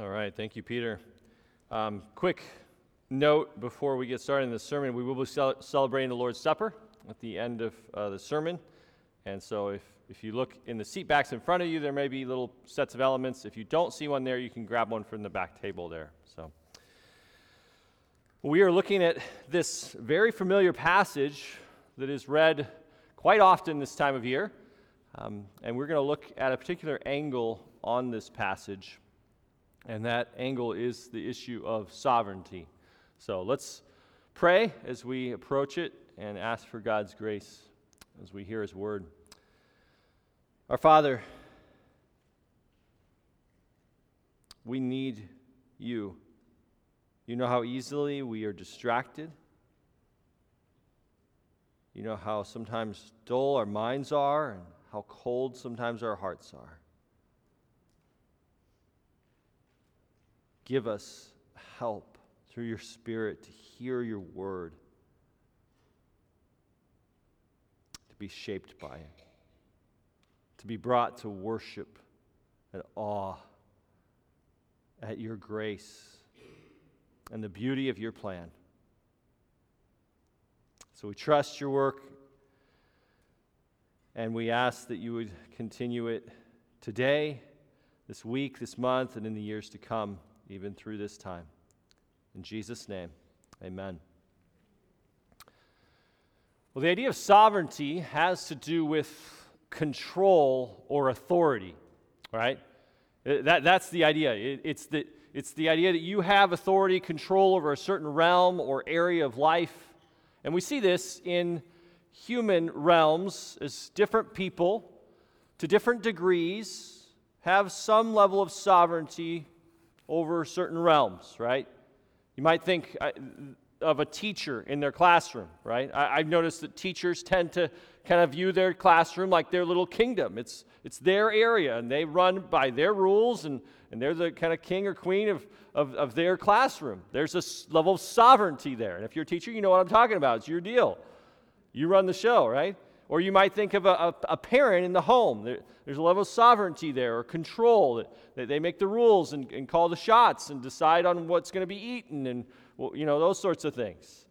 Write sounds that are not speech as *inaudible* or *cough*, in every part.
All right, thank you, Peter. Um, quick note before we get started in the sermon we will be cel- celebrating the Lord's Supper at the end of uh, the sermon. And so if, if you look in the seat backs in front of you, there may be little sets of elements. If you don't see one there, you can grab one from the back table there. So we are looking at this very familiar passage that is read quite often this time of year. Um, and we're going to look at a particular angle on this passage and that angle is the issue of sovereignty. So let's pray as we approach it and ask for God's grace as we hear His word. Our Father, we need you. You know how easily we are distracted. You know how sometimes dull our minds are and how cold sometimes our hearts are. Give us help through your Spirit to hear your word, to be shaped by it, to be brought to worship and awe at your grace and the beauty of your plan. So we trust your work and we ask that you would continue it today, this week, this month, and in the years to come even through this time. In Jesus' name, amen. Well, the idea of sovereignty has to do with control or authority, right? Uh, that, that's the idea. It, it's, the, it's the idea that you have authority, control over a certain realm or area of life. And we see this in human realms as different people, to different degrees, have some level of sovereignty over certain realms, right? You might think uh, of a teacher in their classroom, right? I, have noticed that teachers tend to kind of view their classroom like their little kingdom. It's, it's their area, and they run by their rules, and, and they're the kind of king or queen of, of, of their classroom. There's a level of sovereignty there. And if you're a teacher, you know what I'm talking about. It's your deal. You run the show, right? Or you might think of a, a, a parent in the home. There, there's a level of sovereignty there or control. That, that they make the rules and, and, call the shots and decide on what's going to be eaten and you know those sorts of things.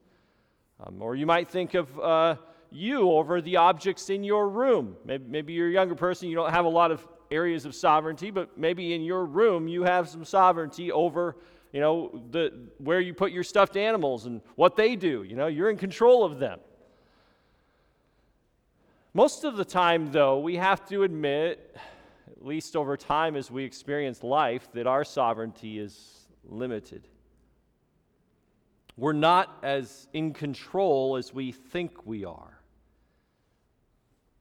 Um, or you might think of uh, you over the objects in your room. Maybe, maybe you're a younger person, you don't have a lot of areas of sovereignty, but maybe in your room you have some sovereignty over you know the where you put your stuffed animals and what they do. You know, you're in control of them. Most of the time, though, we have to admit, at least over time as we experience life, that our sovereignty is limited. We're not as in control as we think we are.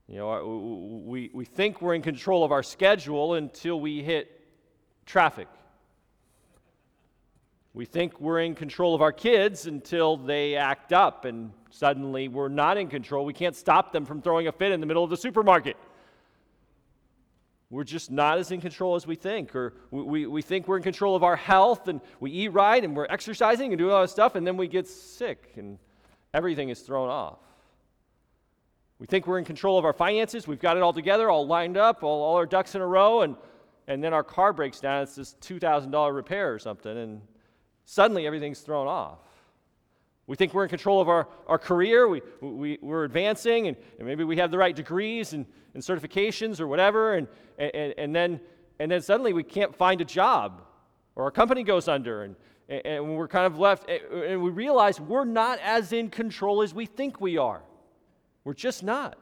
You know, uh, we, we think we're in control of our schedule until we hit traffic. We think we're in control of our kids until they act up, and suddenly we're not in control. We can't stop them from throwing a fit in the middle of the supermarket. We're just not as in control as we think. Or we, we, we think we're in control of our health and we eat right and we're exercising and doing all this stuff, and then we get sick and everything is thrown off. We think we're in control of our finances. We've got it all together, all lined up, all, all our ducks in a row, and, and then our car breaks down. It's this $2,000 repair or something, and suddenly everything's thrown off. We think we're in control of our, our career, we, we, we're advancing, and, and maybe we have the right degrees and, and certifications or whatever, and, and, and, then, and then suddenly we can't find a job, or our company goes under, and, and we're kind of left, and we realize we're not as in control as we think we are. We're just not.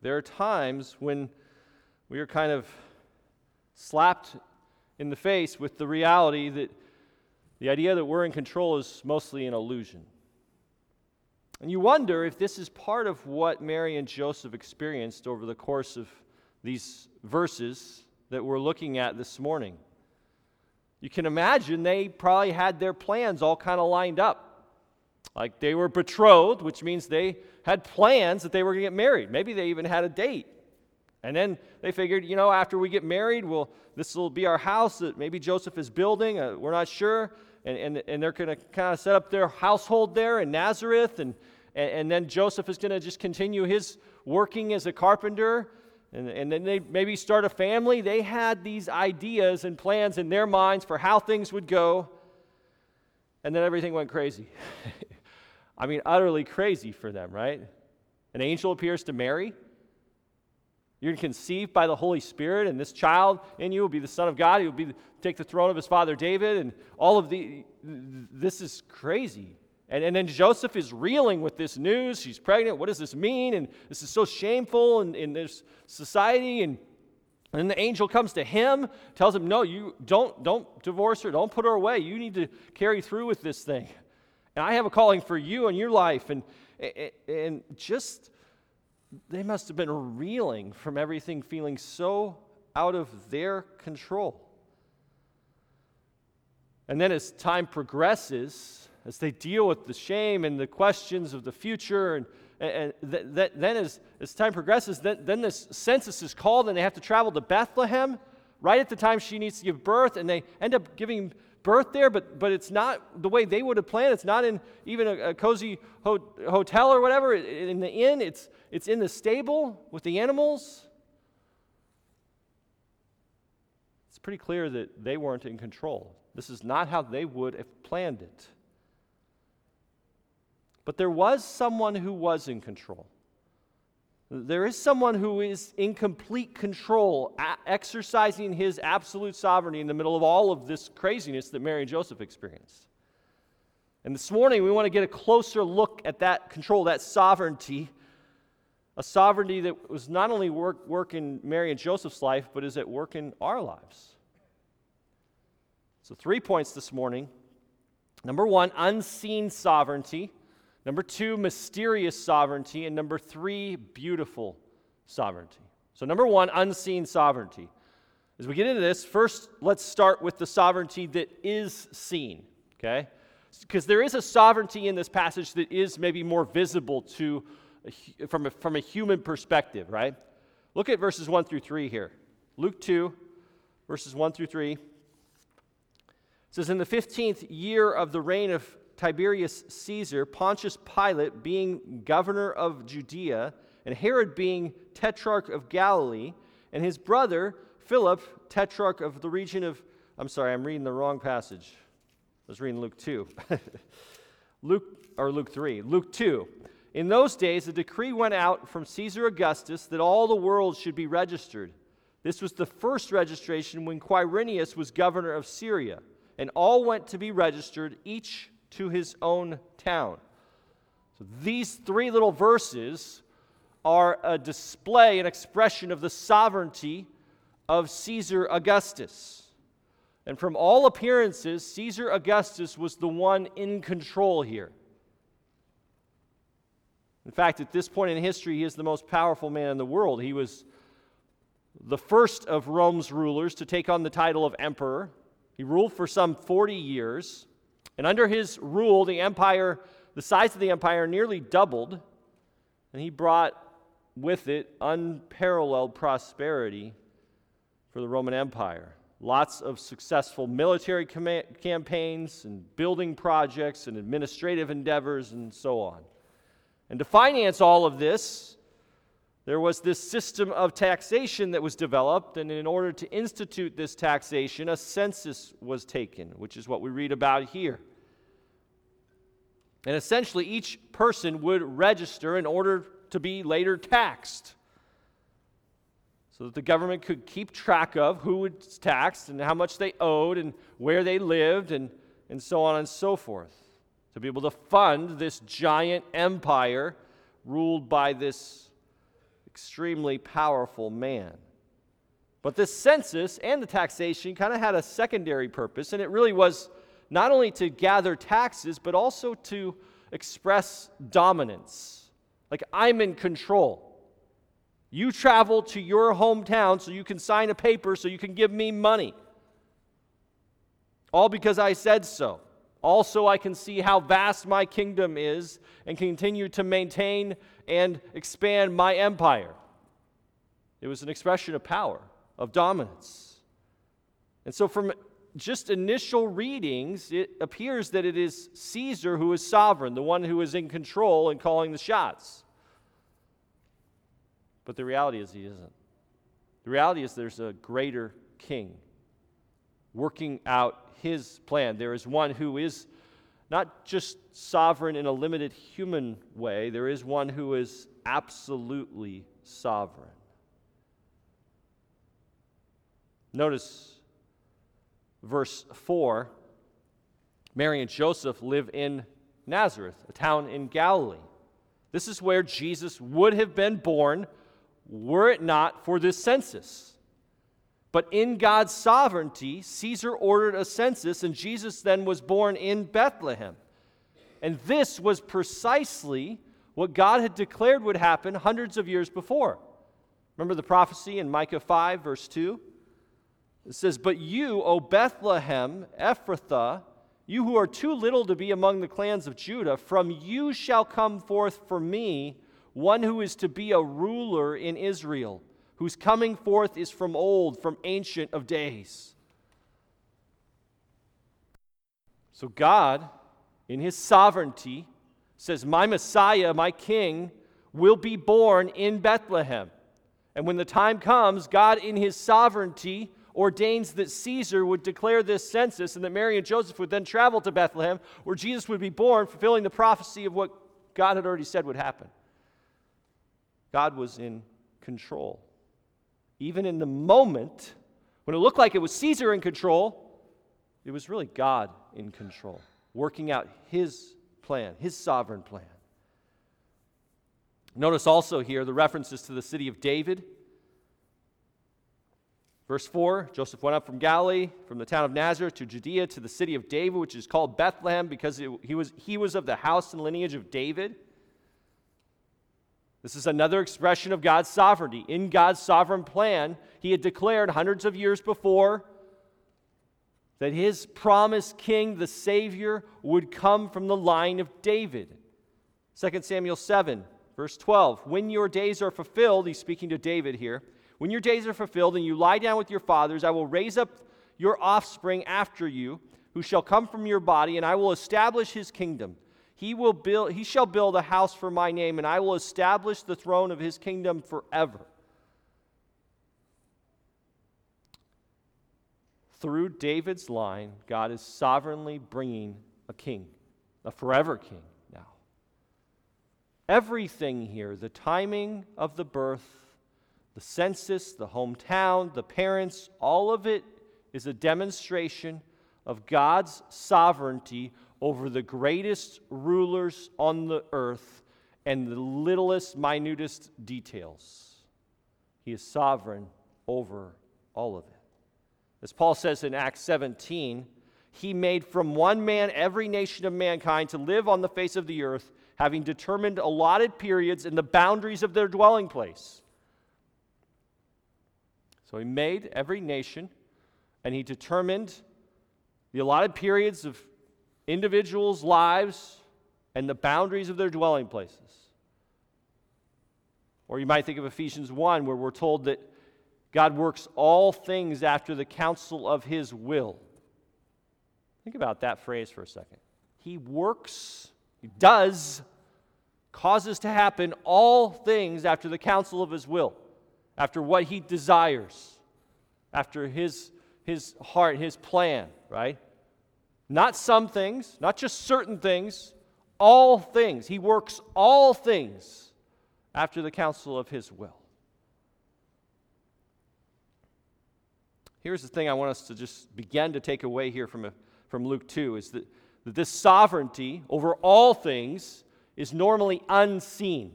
There are times when we are kind of slapped in the face with the reality that the idea that we're in control is mostly an illusion. And you wonder if this is part of what Mary and Joseph experienced over the course of these verses that we're looking at this morning. You can imagine they probably had their plans all kind of lined up. Like they were betrothed, which means they had plans that they were going to get married. Maybe they even had a date. And then they figured, you know, after we get married, well, this will be our house that maybe Joseph is building. Uh, we're not sure. And, and, and they're going to kind of set up their household there in Nazareth. And, and, and then Joseph is going to just continue his working as a carpenter. and, and then they maybe start a family. They had these ideas and plans in their minds for how things would go, and then everything went crazy. *laughs* I mean, utterly crazy for them, right? An angel appears to Mary. You're conceived by the Holy Spirit, and this child in you will be the Son of God. He will be take the throne of his father David, and all of the. This is crazy. And, and then Joseph is reeling with this news. She's pregnant. What does this mean? And this is so shameful in, in this society. And, and then the angel comes to him, tells him, No, you don't, don't divorce her. Don't put her away. You need to carry through with this thing. And I have a calling for you and your life. And, and just, they must have been reeling from everything, feeling so out of their control. And then as time progresses, as they deal with the shame and the questions of the future. And, and, th- th- then, as, as time progresses, then, then this census is called and they have to travel to Bethlehem right at the time she needs to give birth. And they end up giving birth there, but, but it's not the way they would have planned. It's not in even a, a cozy ho- hotel or whatever, in the inn, it's, it's in the stable with the animals. It's pretty clear that they weren't in control. This is not how they would have planned it. But there was someone who was in control. There is someone who is in complete control, exercising his absolute sovereignty in the middle of all of this craziness that Mary and Joseph experienced. And this morning, we want to get a closer look at that control, that sovereignty, a sovereignty that was not only work, work in Mary and Joseph's life, but is at work in our lives. So, three points this morning. Number one, unseen sovereignty. Number two, mysterious sovereignty. And number three, beautiful sovereignty. So, number one, unseen sovereignty. As we get into this, first let's start with the sovereignty that is seen, okay? Because there is a sovereignty in this passage that is maybe more visible to from a, from a human perspective, right? Look at verses 1 through 3 here. Luke 2, verses 1 through 3. It says, In the 15th year of the reign of Tiberius Caesar, Pontius Pilate being governor of Judea, and Herod being tetrarch of Galilee, and his brother Philip, tetrarch of the region of. I'm sorry, I'm reading the wrong passage. I was reading Luke 2. *laughs* Luke, or Luke 3. Luke 2. In those days, a decree went out from Caesar Augustus that all the world should be registered. This was the first registration when Quirinius was governor of Syria, and all went to be registered, each to his own town. So these three little verses are a display, an expression of the sovereignty of Caesar Augustus. And from all appearances, Caesar Augustus was the one in control here. In fact, at this point in history, he is the most powerful man in the world. He was the first of Rome's rulers to take on the title of emperor. He ruled for some 40 years. And under his rule, the empire, the size of the empire nearly doubled, and he brought with it unparalleled prosperity for the Roman Empire. Lots of successful military com- campaigns and building projects and administrative endeavors and so on. And to finance all of this, there was this system of taxation that was developed, and in order to institute this taxation, a census was taken, which is what we read about here. And essentially, each person would register in order to be later taxed so that the government could keep track of who was taxed and how much they owed and where they lived and, and so on and so forth. To be able to fund this giant empire ruled by this extremely powerful man. But this census and the taxation kind of had a secondary purpose, and it really was not only to gather taxes, but also to express dominance. Like, I'm in control. You travel to your hometown so you can sign a paper so you can give me money. All because I said so. Also, I can see how vast my kingdom is and continue to maintain and expand my empire. It was an expression of power, of dominance. And so, from just initial readings, it appears that it is Caesar who is sovereign, the one who is in control and calling the shots. But the reality is, he isn't. The reality is there's a greater king working out his plan. There is one who is not just sovereign in a limited human way, there is one who is absolutely sovereign. Notice verse 4 Mary and Joseph live in Nazareth, a town in Galilee. This is where Jesus would have been born were it not for this census. But in God's sovereignty, Caesar ordered a census, and Jesus then was born in Bethlehem. And this was precisely what God had declared would happen hundreds of years before. Remember the prophecy in Micah 5, verse 2? It says, But you, O Bethlehem, Ephrathah, you who are too little to be among the clans of Judah, from you shall come forth for me one who is to be a ruler in Israel, whose coming forth is from old, from ancient of days. So God, in his sovereignty, says, My Messiah, my King, will be born in Bethlehem. And when the time comes, God, in his sovereignty, ordains that Caesar would declare this census and that Mary and Joseph would then travel to Bethlehem, where Jesus would be born, fulfilling the prophecy of what God had already said would happen. God was in control. Even in the moment when it looked like it was Caesar in control, it was really God in control, working out his plan, his sovereign plan. Notice also here the references to the city of David Verse 4 Joseph went up from Galilee, from the town of Nazareth to Judea to the city of David, which is called Bethlehem because it, he, was, he was of the house and lineage of David. This is another expression of God's sovereignty. In God's sovereign plan, he had declared hundreds of years before that his promised king, the Savior, would come from the line of David. 2 Samuel 7, verse 12. When your days are fulfilled, he's speaking to David here when your days are fulfilled and you lie down with your fathers, I will raise up your offspring after you, who shall come from your body, and I will establish his kingdom. He, will build, he shall build a house for my name, and I will establish the throne of his kingdom forever. Through David's line, God is sovereignly bringing a king, a forever king now. Everything here, the timing of the birth, the census, the hometown, the parents, all of it is a demonstration of God's sovereignty over the greatest rulers on the earth and the littlest, minutest details. He is sovereign over all of it. As Paul says in Acts 17, he made from one man every nation of mankind to live on the face of the earth, having determined allotted periods and the boundaries of their dwelling place so he made every nation and he determined the allotted periods of individuals' lives and the boundaries of their dwelling places. Or you might think of Ephesians 1, where we're told that God works all things after the counsel of his will. Think about that phrase for a second. He works, he does, causes to happen all things after the counsel of his will after what he desires, after his, his heart, his plan, right? Not some things, not just certain things, all things. He works all things after the counsel of his will. Here's the thing I want us to just begin to take away here from, from Luke 2 is that, that this sovereignty over all things is normally unseen.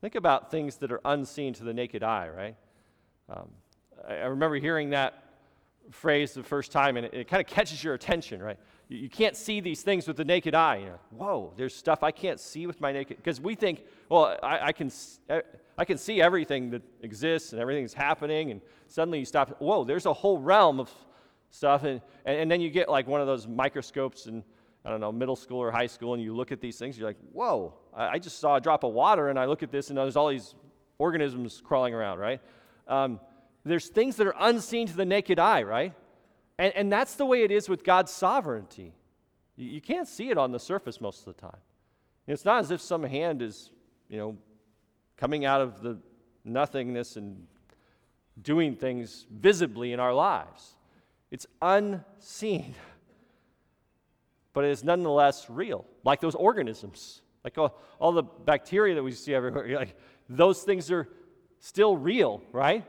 Think about things that are unseen to the naked eye, right? Um, I, I, remember hearing that phrase the first time, and it, it kind of catches your attention, right? You, can't see these things with the naked eye. You're Whoa, there's stuff I can't see with my naked. Because we think, well, I, I, can, I can see everything that exists and everything's happening, and suddenly you stop. Whoa, there's a whole realm of stuff, and, and, and then you get like one of those microscopes and I don't know, middle school or high school, and you look at these things, you're like, whoa, I just saw a drop of water, and I look at this, and there's all these organisms crawling around, right? Um, there's things that are unseen to the naked eye, right? And, and that's the way it is with God's sovereignty. You, you can't see it on the surface most of the time. It's not as if some hand is, you know, coming out of the nothingness and doing things visibly in our lives. It's unseen, *laughs* but it is nonetheless real, like those organisms, like all, all the bacteria that we see everywhere. *laughs* Like, those things are still real, right?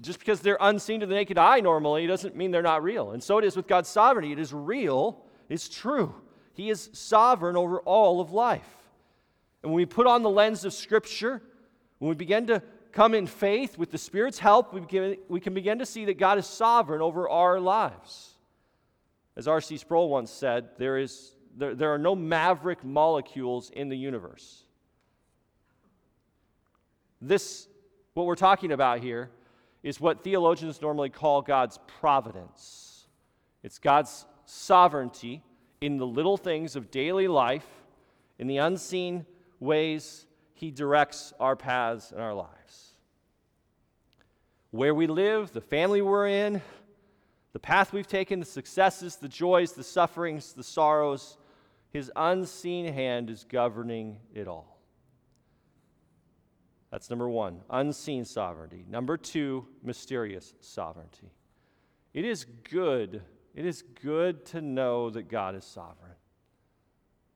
Just because they're unseen to the naked eye normally doesn't mean they're not real. And so it is with God's sovereignty. It is real, it's true. He is sovereign over all of life. And when we put on the lens of Scripture, when we begin to come in faith with the Spirit's help, we, begin, we can begin to see that God is sovereign over our lives. As R.C. Sproul once said, there, is, there, there are no maverick molecules in the universe. This, what we're talking about here, is what theologians normally call God's providence. It's God's sovereignty in the little things of daily life, in the unseen ways He directs our paths and our lives. Where we live, the family we're in, the path we've taken, the successes, the joys, the sufferings, the sorrows, His unseen hand is governing it all. That's number one, unseen sovereignty. Number two, mysterious sovereignty. It is good, it is good to know that God is sovereign.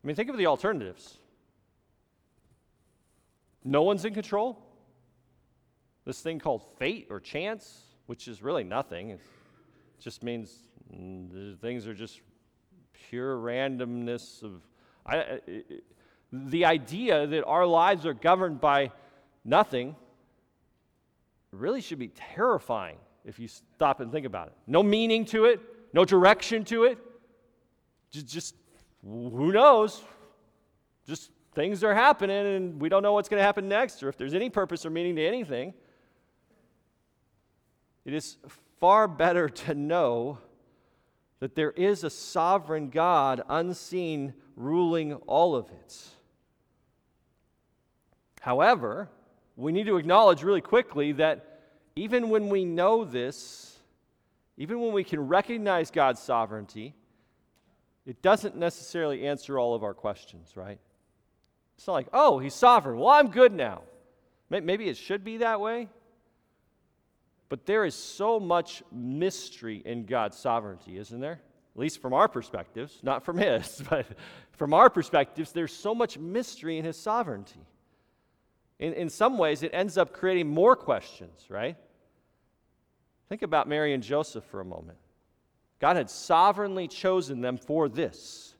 I mean, think of the alternatives. No one's in control. This thing called fate or chance, which is really nothing, it just means mm, things are just pure randomness of. I, it, the idea that our lives are governed by nothing really should be terrifying if you stop and think about it. No meaning to it, no direction to it. Just, just who knows? Just things are happening and we don't know what's going to happen next or if there's any purpose or meaning to anything. It is far better to know that there is a sovereign God, unseen, ruling all of it. However, we need to acknowledge really quickly that even when we know this, even when we can recognize God's sovereignty, it doesn't necessarily answer all of our questions, right? It's not like, oh, he's sovereign. Well, I'm good now. Maybe it should be that way. But there is so much mystery in God's sovereignty, isn't there? At least from our perspectives, not from his, *laughs* but from our perspectives, there's so much mystery in his sovereignty in, in some ways, it ends up creating more questions, right? Think about Mary and Joseph for a moment. God had sovereignly chosen them for this.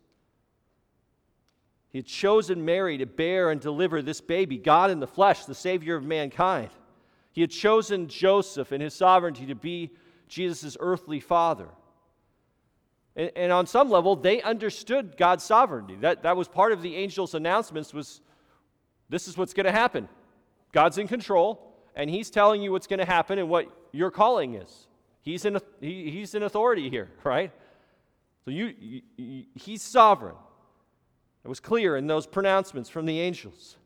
He had chosen Mary to bear and deliver this baby, God in the flesh, the Savior of mankind. He had chosen Joseph in his sovereignty to be Jesus' earthly father. And, and, on some level, they understood God's sovereignty. That, that was part of the angel's announcements was this is what's going to happen. God's in control, and He's telling you what's going to happen and what your calling is. He's in, he, he's in authority here, *laughs* right? So you, you, He's sovereign. It was clear in those pronouncements from the angels.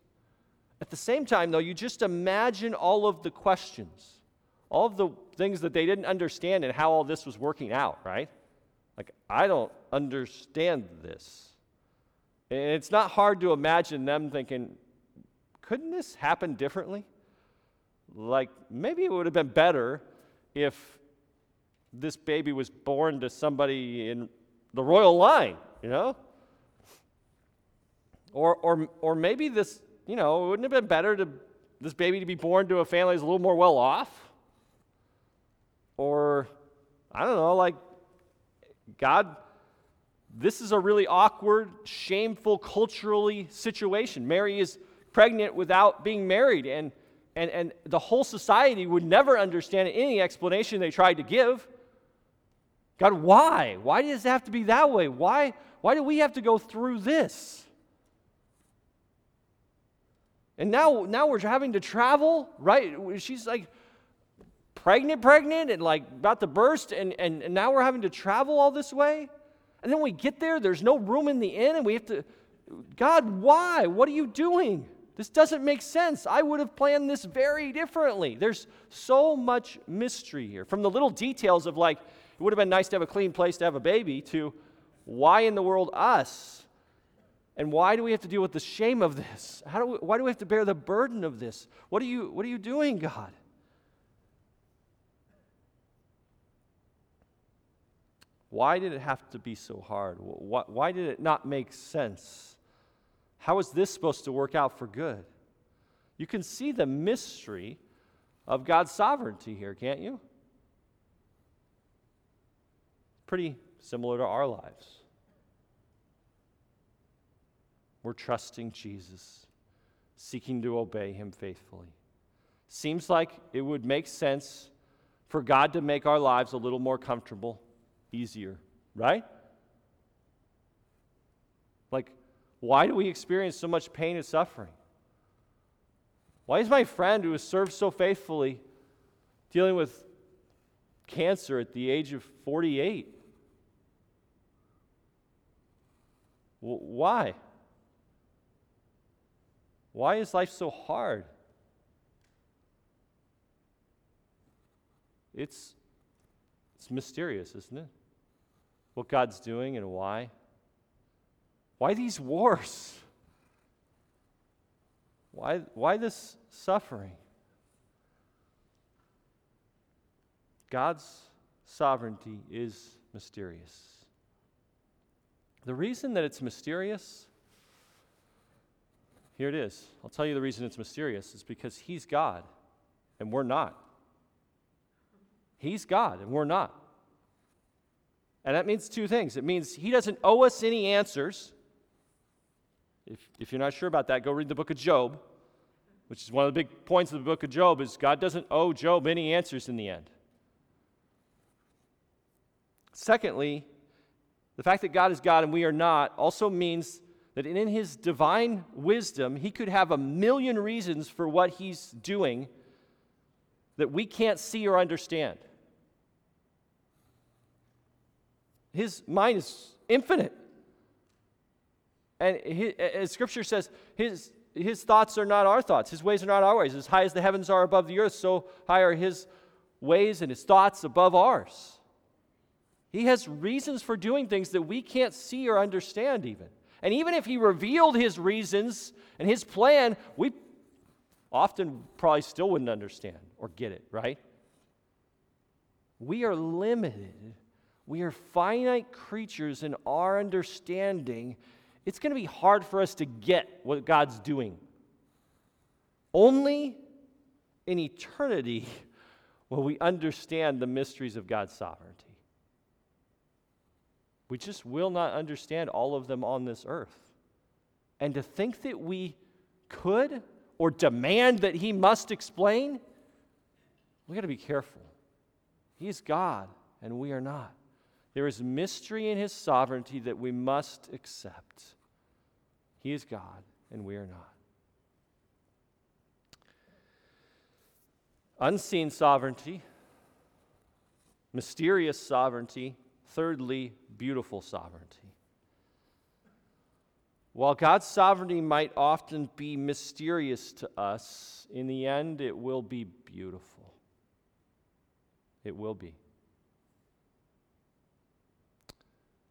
At the same time, though, you just imagine all of the questions, all of the things that they didn't understand and how all this was working out, right? Like, I don't understand this. And it's not hard to imagine them thinking, couldn't this happen differently? Like, maybe it would have been better if this baby was born to somebody in the royal line, you know? Or, or, or maybe this, you know, it wouldn't have been better to this baby to be born to a family that's a little more well off? Or, I don't know, like, God, this is a really awkward, shameful, culturally situation. Mary is pregnant without being married. And, and, and the whole society would never understand any explanation they tried to give. God, why? Why does it have to be that way? Why, why do we have to go through this? And now, now we're having to travel, right? She's like pregnant, pregnant, and like about to burst, and, and, and now we're having to travel all this way. And then we get there, there's no room in the inn, and we have to, God, why? What are you doing? This doesn't make sense. I would have planned this very differently. There's so much mystery here. From the little details of, like, it would have been nice to have a clean place to have a baby, to why in the world us? And why do we have to deal with the shame of this? How do we, why do we have to bear the burden of this? What are you, what are you doing, God? Why did it have to be so hard? Why, why did it not make sense? How is this supposed to work out for good? You can see the mystery of God's sovereignty here, can't you? Pretty similar to our lives. We're trusting Jesus, seeking to obey him faithfully. Seems like it would make sense for God to make our lives a little more comfortable, easier, right? Like, why do we experience so much pain and suffering? Why is my friend who has served so faithfully dealing with cancer at the age of 48? why? Why is life so hard? It's, it's mysterious, isn't it? What God's doing and why. Why these wars? Why, why this suffering? God's sovereignty is mysterious. The reason that it's mysterious, here it is. I'll tell you the reason it's mysterious is because He's God and we're not. He's God and we're not. And that means two things. It means He doesn't owe us any answers. If, if you're not sure about that, go read the book of Job, which is one of the big points of the book of Job is God doesn't owe Job any answers in the end. Secondly, the fact that God is God and we are not also means that in his divine wisdom, he could have a million reasons for what he's doing that we can't see or understand. His mind is infinite. And his, as scripture says, his, his thoughts are not our thoughts, his ways are not our ways. As high as the heavens are above the earth, so high are his ways and his thoughts above ours. He has reasons for doing things that we can't see or understand, even. And even if he revealed his reasons and his plan, we often probably still wouldn't understand or get it, right? We are limited. We are finite creatures in our understanding it's going to be hard for us to get what God's doing. Only in eternity *laughs* will we understand the mysteries of God's sovereignty. We just will not understand all of them on this earth. And to think that we could or demand that He must explain, we got to be careful. He is God, and we are not. There is mystery in His sovereignty that we must accept. He is God, and we are not. Unseen sovereignty, mysterious sovereignty, thirdly, beautiful sovereignty. While God's sovereignty might often be mysterious to us, in the end it will be beautiful. It will be.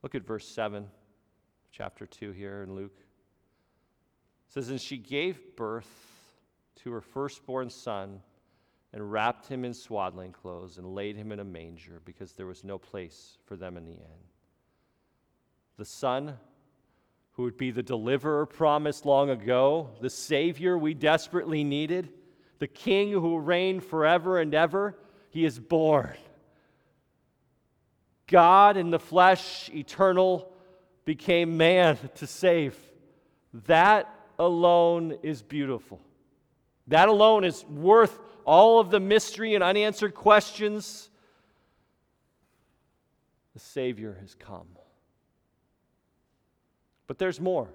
Look at verse 7, chapter 2 here in Luke says, And she gave birth to her firstborn son and wrapped him in swaddling clothes and laid him in a manger because there was no place for them in the inn. The son who would be the deliverer promised long ago, the Savior we desperately needed, the King who will reign forever and ever, he is born. God in the flesh, eternal, became man to save. That alone is beautiful. That alone is worth all of the mystery and unanswered questions. The Savior has come. But there's more.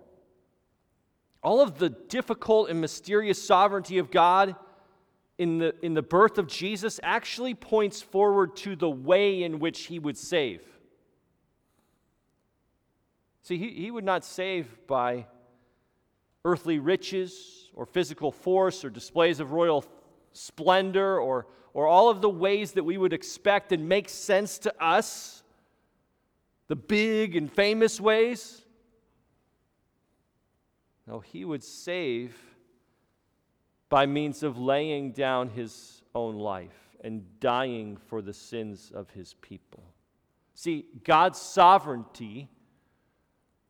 All of the difficult and mysterious sovereignty of God in the, in the birth of Jesus actually points forward to the way in which he would save. See, he, he would not save by earthly riches or physical force or displays of royal splendor or, or all of the ways that we would expect and make sense to us, the big and famous ways. No, he would save by means of laying down his own life and dying for the sins of his people. See, God's sovereignty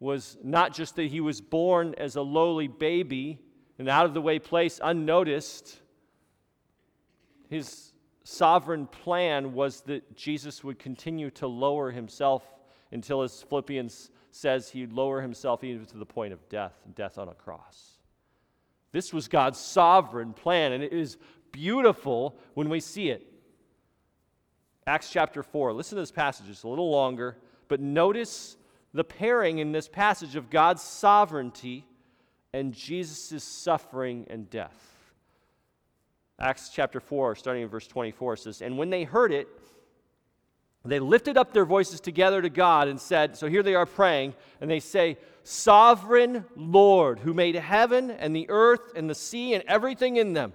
was not just that he was born as a lowly baby in out of the way place, unnoticed. His sovereign plan was that Jesus would continue to lower himself until, as Philippians says, he'd lower himself even to the point of death, death on a cross. This was God's sovereign plan, and it is beautiful when we see it. Acts chapter 4. Listen to this passage, it's a little longer, but notice the pairing in this passage of God's sovereignty and Jesus' suffering and death. Acts chapter 4, starting in verse 24, says, And when they heard it, they lifted up their voices together to God and said, So here they are praying, and they say, Sovereign Lord, who made heaven and the earth and the sea and everything in them,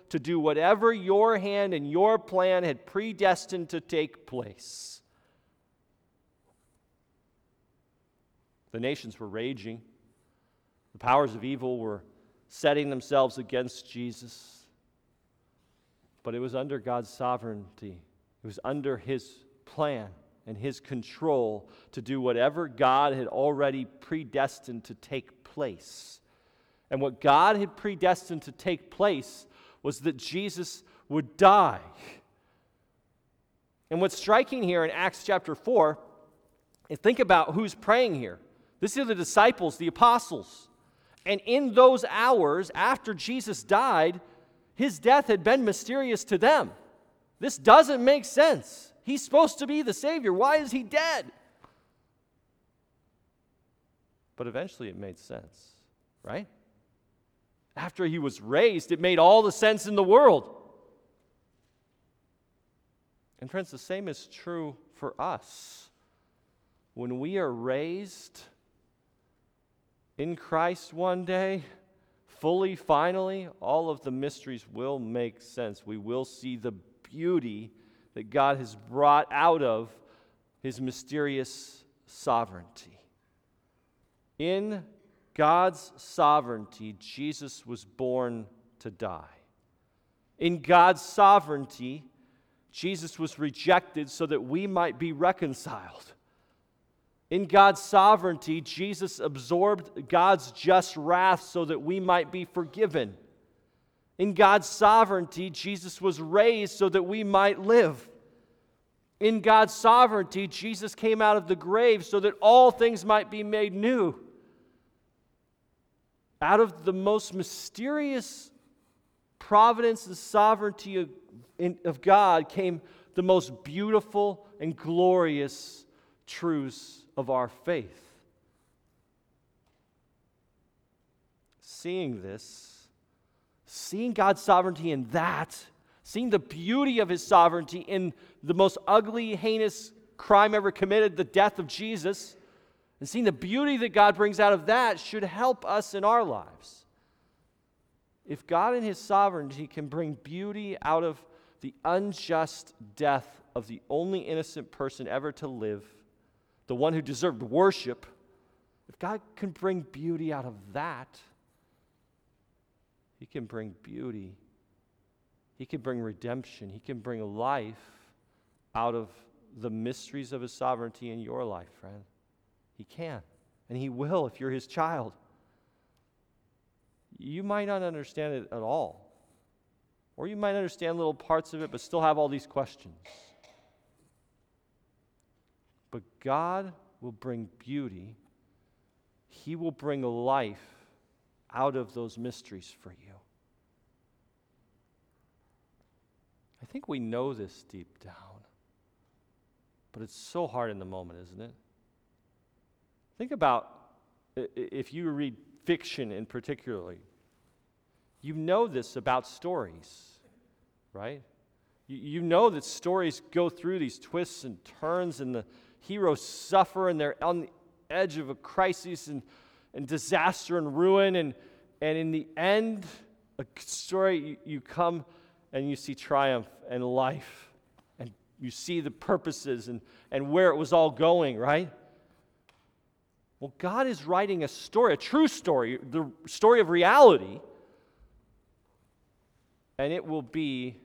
to do whatever your hand and your plan had predestined to take place. The nations were raging. The powers of evil were setting themselves against Jesus. But it was under God's sovereignty, it was under His plan and His control to do whatever God had already predestined to take place. And what God had predestined to take place was that Jesus would die. And what's striking here in Acts chapter 4 is think about who's praying here. This is the disciples, the apostles. And in those hours after Jesus died, his death had been mysterious to them. This doesn't make sense. He's supposed to be the Savior. Why is he dead? But eventually it made sense, right? After he was raised, it made all the sense in the world. And, friends, the same is true for us. When we are raised, in Christ one day, fully, finally, all of the mysteries will make sense. We will see the beauty that God has brought out of his mysterious sovereignty. In God's sovereignty, Jesus was born to die. In God's sovereignty, Jesus was rejected so that we might be reconciled. In God's sovereignty, Jesus absorbed God's just wrath so that we might be forgiven. In God's sovereignty, Jesus was raised so that we might live. In God's sovereignty, Jesus came out of the grave so that all things might be made new. Out of the most mysterious providence and sovereignty of, of God came the most beautiful and glorious truths of our faith. Seeing this, seeing God's sovereignty in that, seeing the beauty of his sovereignty in the most ugly, heinous crime ever committed, the death of Jesus, and seeing the beauty that God brings out of that should help us in our lives. If God in his sovereignty can bring beauty out of the unjust death of the only innocent person ever to live, the one who deserved worship, if God can bring beauty out of that, He can bring beauty. He can bring redemption. He can bring life out of the mysteries of His sovereignty in your life, friend. He can. And He will if you're His child. You might not understand it at all. Or you might understand little parts of it, but still have all these questions. But God will bring beauty, He will bring life out of those mysteries for you. I think we know this deep down, but it's so hard in the moment, isn't it? Think about if you read fiction in particularly. You know this about stories, right? You, know that stories go through these twists and turns, and the heroes suffer, and they're on the edge of a crisis and, and disaster and ruin. And, and in the end, a story, you, you come and you see triumph and life, and you see the purposes and, and where it was all going, right? Well, God is writing a story, a true story, the story of reality, and it will be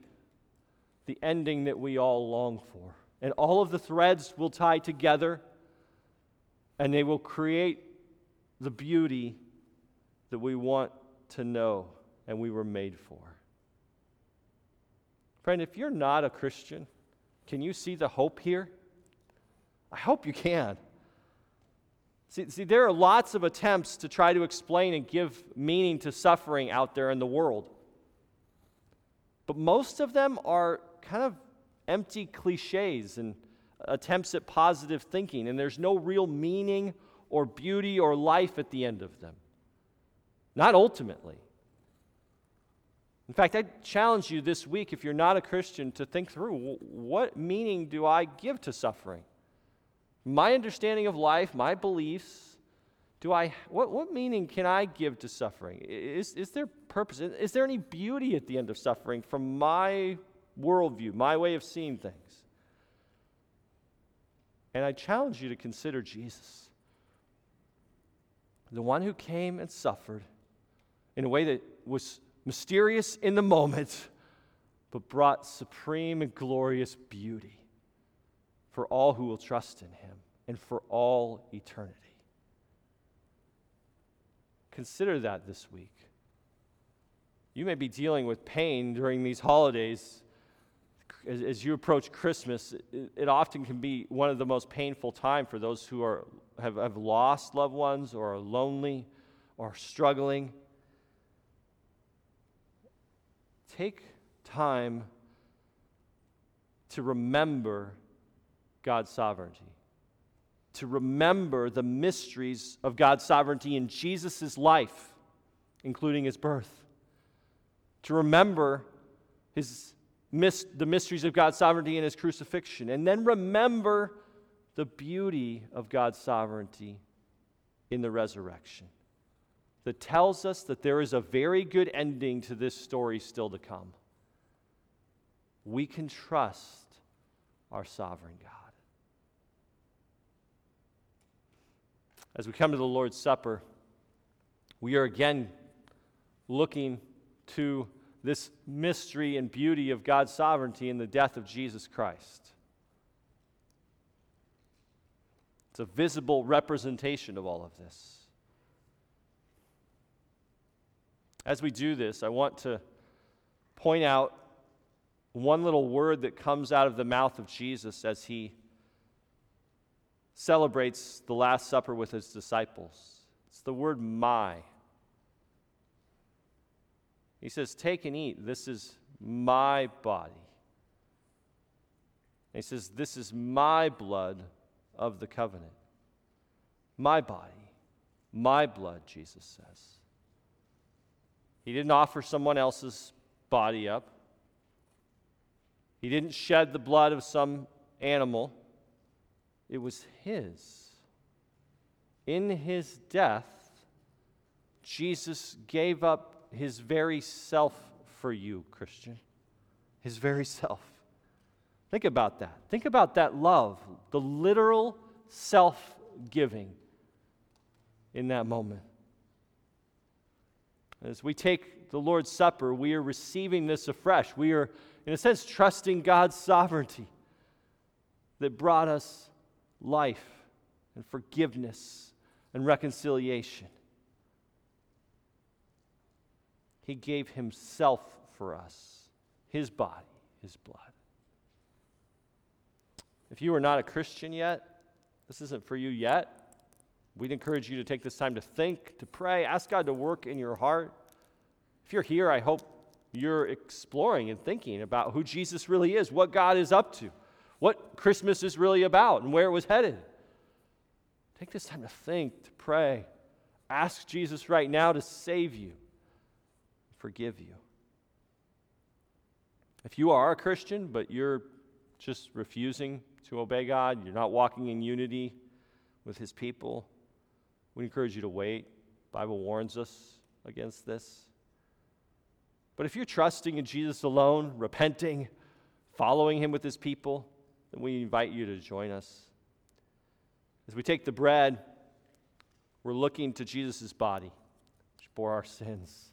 the ending that we all long for. And all of the threads will tie together, and they will create the beauty that we want to know and we were made for. Friend, if you're not a Christian, can you see the hope here? I hope you can. See, see, there are lots of attempts to try to explain and give meaning to suffering out there in the world. But most of them are kind of empty cliches and attempts at positive thinking, and there's no real meaning or beauty or life at the end of them. Not ultimately. In fact, I challenge you this week, if you're not a Christian, to think through what meaning do I give to suffering? My understanding of life, my beliefs, do I, what, what meaning can I give to suffering? Is, is there purpose? Is there any beauty at the end of suffering from my worldview, my way of seeing things? And I challenge you to consider Jesus, the one who came and suffered in a way that was mysterious in the moment, but brought supreme and glorious beauty for all who will trust in him and for all eternity. Consider that this week. You may be dealing with pain during these holidays. As, as you approach Christmas, it, it, often can be one of the most painful times for those who are, have, have lost loved ones or are lonely or struggling. Take time to remember God's sovereignty, to remember the mysteries of God's sovereignty in Jesus' life, including his birth, to remember his, the mysteries of God's sovereignty in his crucifixion, and then remember the beauty of God's sovereignty in the resurrection that tells us that there is a very good ending to this story still to come. We can trust our sovereign God. As we come to the Lord's Supper, we are again looking to this mystery and beauty of God's sovereignty in the death of Jesus Christ. It's a visible representation of all of this. As we do this, I want to point out one little word that comes out of the mouth of Jesus as he celebrates the Last Supper with his disciples. It's the word my. He says, Take and eat. This is my body. And he says, This is my blood of the covenant. My body, my blood, Jesus says. He didn't offer someone else's body up, he didn't shed the blood of some animal. It was His. In His death, Jesus gave up His very self for you, Christian. His very self. Think about that. Think about that love, the literal self giving in that moment. As we take the Lord's Supper, we are receiving this afresh. We are, in a sense, trusting God's sovereignty that brought us life and forgiveness and reconciliation. He gave Himself for us, His body, His blood. If you are not a Christian yet, this isn't for you yet. We'd encourage you to take this time to think, to pray, ask God to work in your heart. If you're here, I hope you're exploring and thinking about who Jesus really is, what God is up to what Christmas is really about and where it was headed. Take this time to think, to pray. Ask Jesus right now to save you. forgive you. If you are a Christian, but you're just refusing to obey God, you're not walking in unity with His people, we encourage you to wait. The Bible warns us against this. But if you're trusting in Jesus alone, repenting, following Him with His people, then we invite you to join us. As we take the bread, we're looking to Jesus' body, which bore our sins.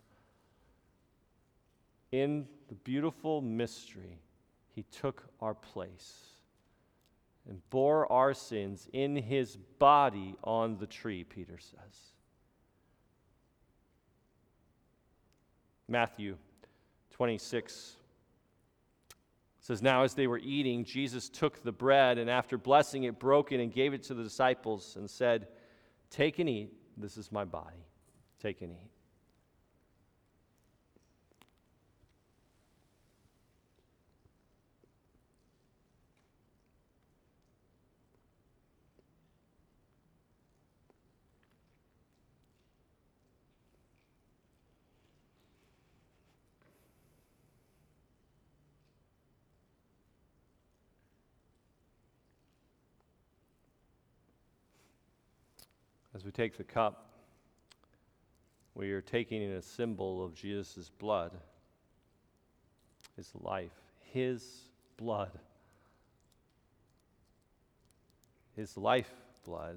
In the beautiful mystery, He took our place and bore our sins in His body on the tree, Peter says. Matthew 26 says, Now as they were eating, Jesus took the bread and after blessing it, broke it and gave it to the disciples and said, Take and eat. This is my body. Take and eat. Take the cup, we are taking in a symbol of Jesus' blood, his life, his blood, his life blood